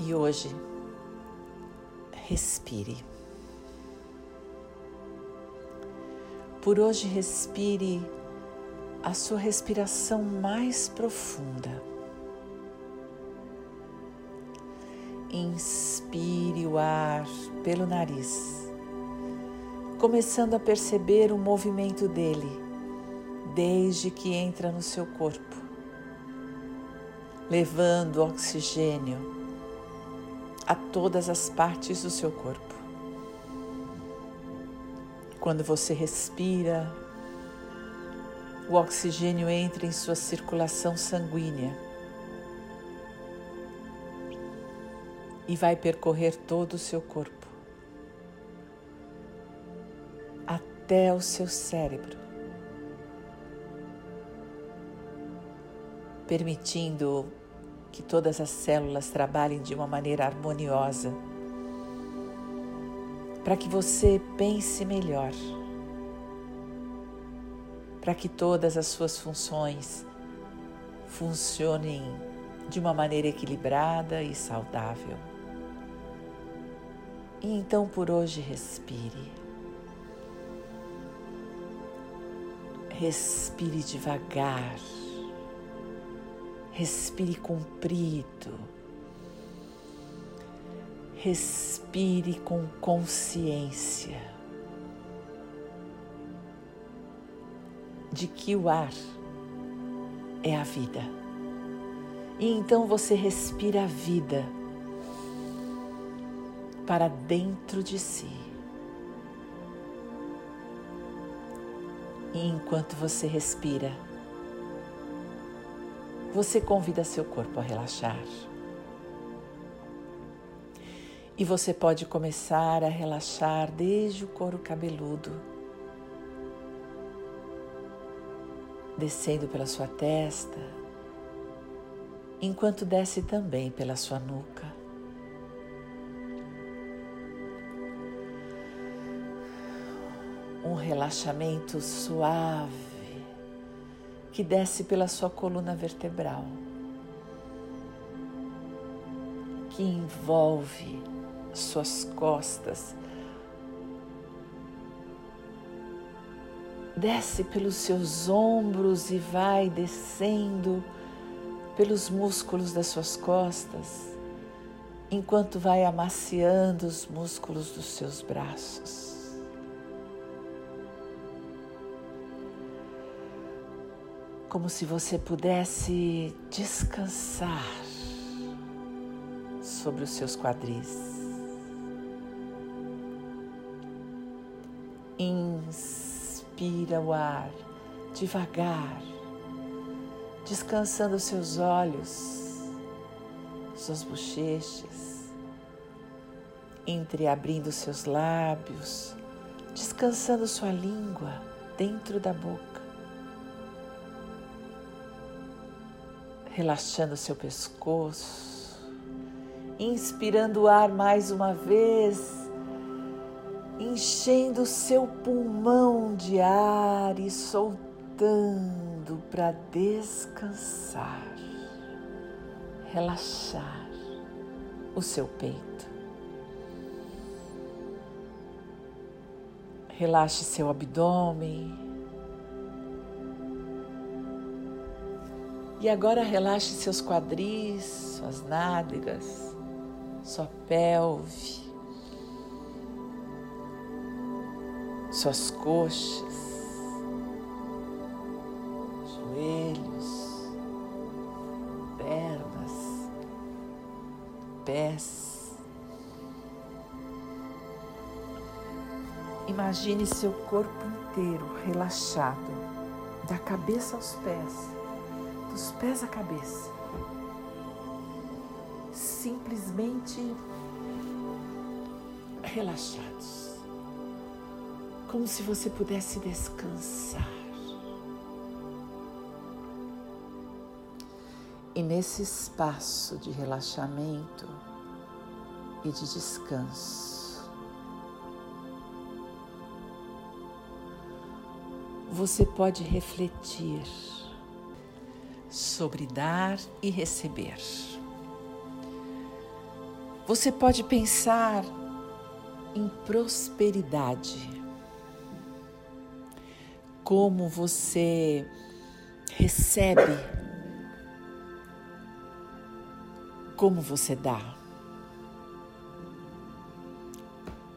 E hoje, respire. Por hoje, respire a sua respiração mais profunda. Inspire o ar pelo nariz, começando a perceber o movimento dele desde que entra no seu corpo, levando oxigênio a todas as partes do seu corpo. Quando você respira, o oxigênio entra em sua circulação sanguínea e vai percorrer todo o seu corpo até o seu cérebro, permitindo que todas as células trabalhem de uma maneira harmoniosa, para que você pense melhor, para que todas as suas funções funcionem de uma maneira equilibrada e saudável. E então por hoje respire. Respire devagar. Respire comprido. Respire com consciência de que o ar é a vida. E então você respira a vida para dentro de si. E enquanto você respira, você convida seu corpo a relaxar. E você pode começar a relaxar desde o couro cabeludo, descendo pela sua testa, enquanto desce também pela sua nuca. Um relaxamento suave que desce pela sua coluna vertebral, que envolve suas costas, desce pelos seus ombros e vai descendo pelos músculos das suas costas, enquanto vai amaciando os músculos dos seus braços. Como se você pudesse descansar sobre os seus quadris. Inspira o ar devagar, descansando seus olhos, suas bochechas, entreabrindo seus lábios, descansando sua língua dentro da boca. Relaxando seu pescoço, inspirando o ar mais uma vez, enchendo seu pulmão de ar e soltando para descansar, relaxar o seu peito. Relaxe seu abdômen. E agora relaxe seus quadris, suas nádegas, sua pelve, suas coxas, joelhos, pernas, pés. Imagine seu corpo inteiro relaxado, da cabeça aos pés dos pés à cabeça. Simplesmente relaxados, como se você pudesse descansar. E nesse espaço de relaxamento e de descanso, você pode refletir sobre dar e receber. Você pode pensar em prosperidade. Como você recebe, como você dá.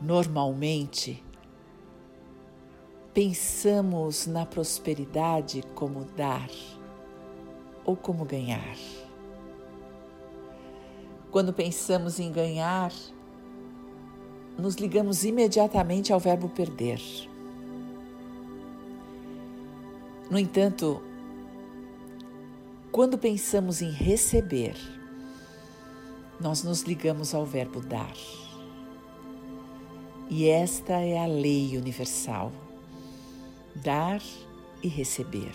Normalmente, pensamos na prosperidade como dar ou como ganhar. Quando pensamos em ganhar, nos ligamos imediatamente ao verbo perder. No entanto, quando pensamos em receber, nós nos ligamos ao verbo dar. E esta é a lei universal: dar e receber.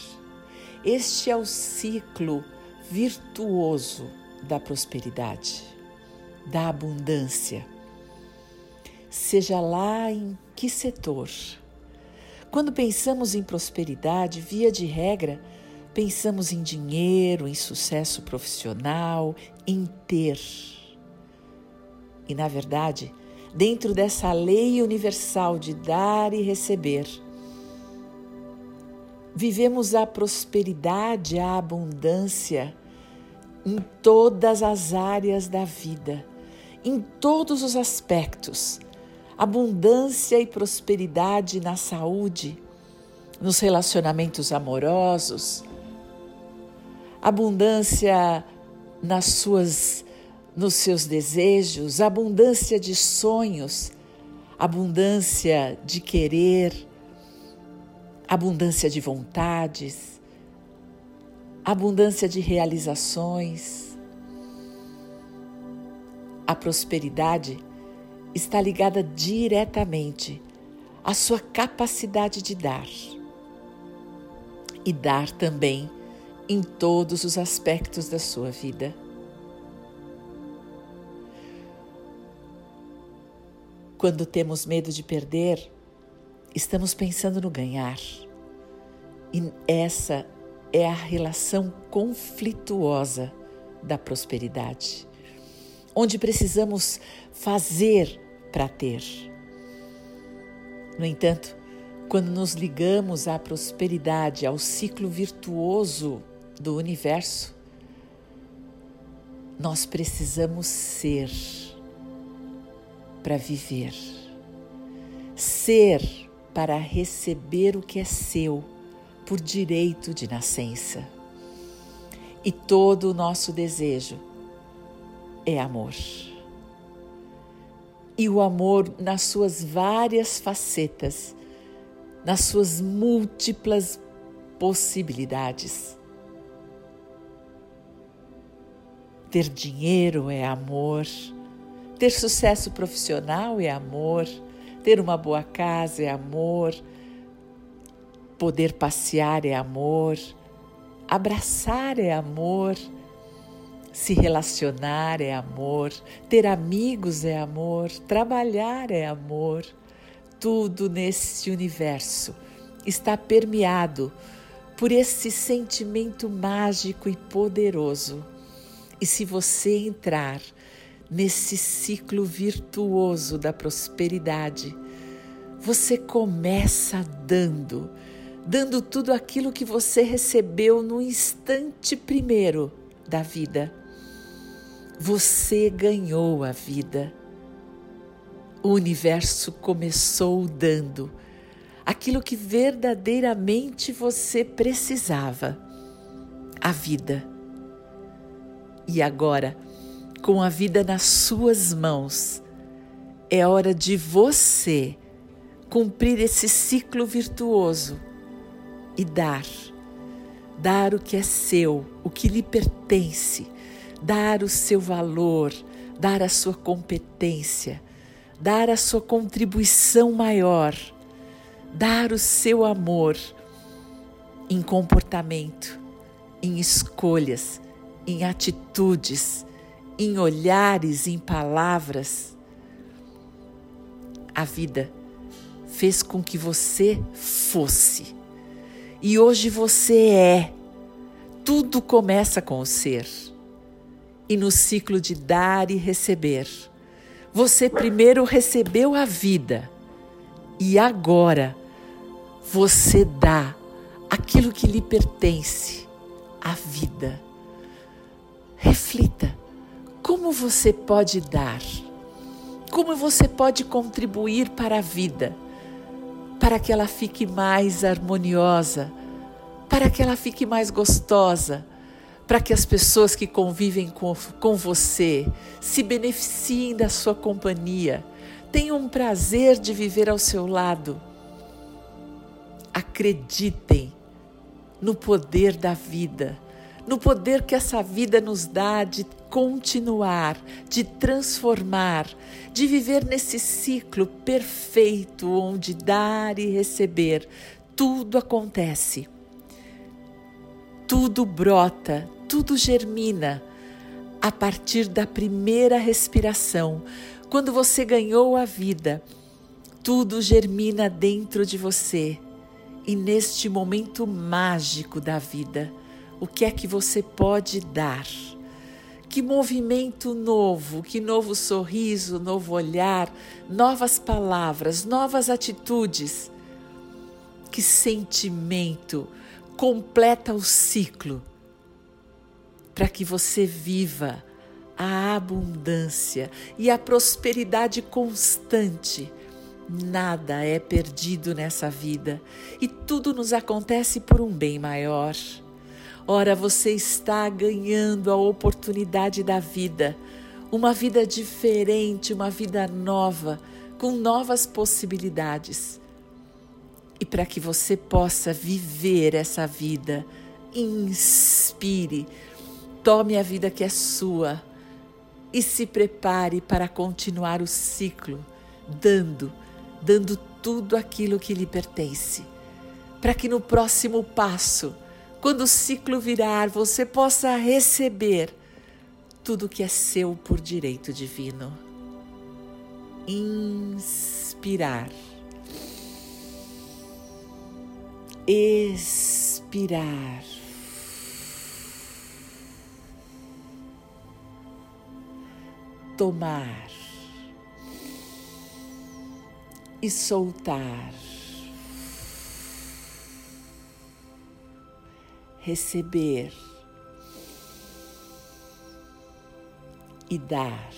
Este é o ciclo virtuoso da prosperidade, da abundância. Seja lá em que setor. Quando pensamos em prosperidade, via de regra, pensamos em dinheiro, em sucesso profissional, em ter. E, na verdade, dentro dessa lei universal de dar e receber, vivemos a prosperidade, a abundância em todas as áreas da vida, em todos os aspectos. Abundância e prosperidade na saúde, nos relacionamentos amorosos, abundância nas suas nos seus desejos, abundância de sonhos, abundância de querer, abundância de vontades, abundância de realizações. A prosperidade está ligada diretamente à sua capacidade de dar. E dar também em todos os aspectos da sua vida. Quando temos medo de perder, estamos pensando no ganhar. E essa é a relação conflituosa da prosperidade, onde precisamos fazer para ter. No entanto, quando nos ligamos à prosperidade, ao ciclo virtuoso do universo, nós precisamos ser para viver. Ser para receber o que é seu por direito de nascença. E todo o nosso desejo é amor. E o amor nas suas várias facetas, nas suas múltiplas possibilidades. Ter dinheiro é amor, ter sucesso profissional é amor, ter uma boa casa é amor, poder passear é amor, abraçar é amor, se relacionar é amor, ter amigos é amor, trabalhar é amor. Tudo nesse universo está permeado por esse sentimento mágico e poderoso e se você entrar nesse ciclo virtuoso da prosperidade, você começa dando, dando tudo aquilo que você recebeu no instante primeiro da vida. Você ganhou a vida. O universo começou dando aquilo que verdadeiramente você precisava, a vida. E agora, com a vida nas suas mãos, é hora de você cumprir esse ciclo virtuoso e dar. Dar o que é seu, o que lhe pertence, dar o seu valor, dar a sua competência, dar a sua contribuição maior, dar o seu amor em comportamento, em escolhas em atitudes, em olhares, em palavras. A vida fez com que você fosse. E hoje você é. Tudo começa com o ser. E no ciclo de dar e receber, Você primeiro recebeu a vida e agora você dá aquilo que lhe pertence, a vida. Reflita como você pode dar, como você pode contribuir para a vida, para que ela fique mais harmoniosa, para que ela fique mais gostosa, para que as pessoas que convivem com, com você se beneficiem da sua companhia, tenham um prazer de viver ao seu lado. Acreditem no poder da vida, no poder que essa vida nos dá de continuar, de transformar, de viver nesse ciclo perfeito onde dar e receber, tudo acontece. Tudo brota, tudo germina a partir da primeira respiração. Quando você ganhou a vida, tudo germina dentro de você e neste momento mágico da vida, o que é que você pode dar? Que movimento novo, que novo sorriso, novo olhar, novas palavras, novas atitudes. Que sentimento completa o ciclo para que você viva a abundância e a prosperidade constante Nada é perdido nessa vida e tudo nos acontece por um bem maior. Ora, você está ganhando a oportunidade da vida, uma vida diferente, uma vida nova, com novas possibilidades. E para que você possa viver essa vida, inspire, tome a vida que é sua e se prepare para continuar o ciclo, dando dando tudo aquilo que lhe pertence, para que no próximo passo, quando o ciclo virar, você possa receber tudo que é seu por direito divino. Inspirar. Expirar. Tomar e soltar. Receber e dar.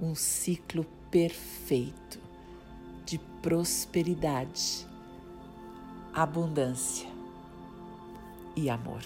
Um ciclo perfeito de prosperidade, abundância e amor.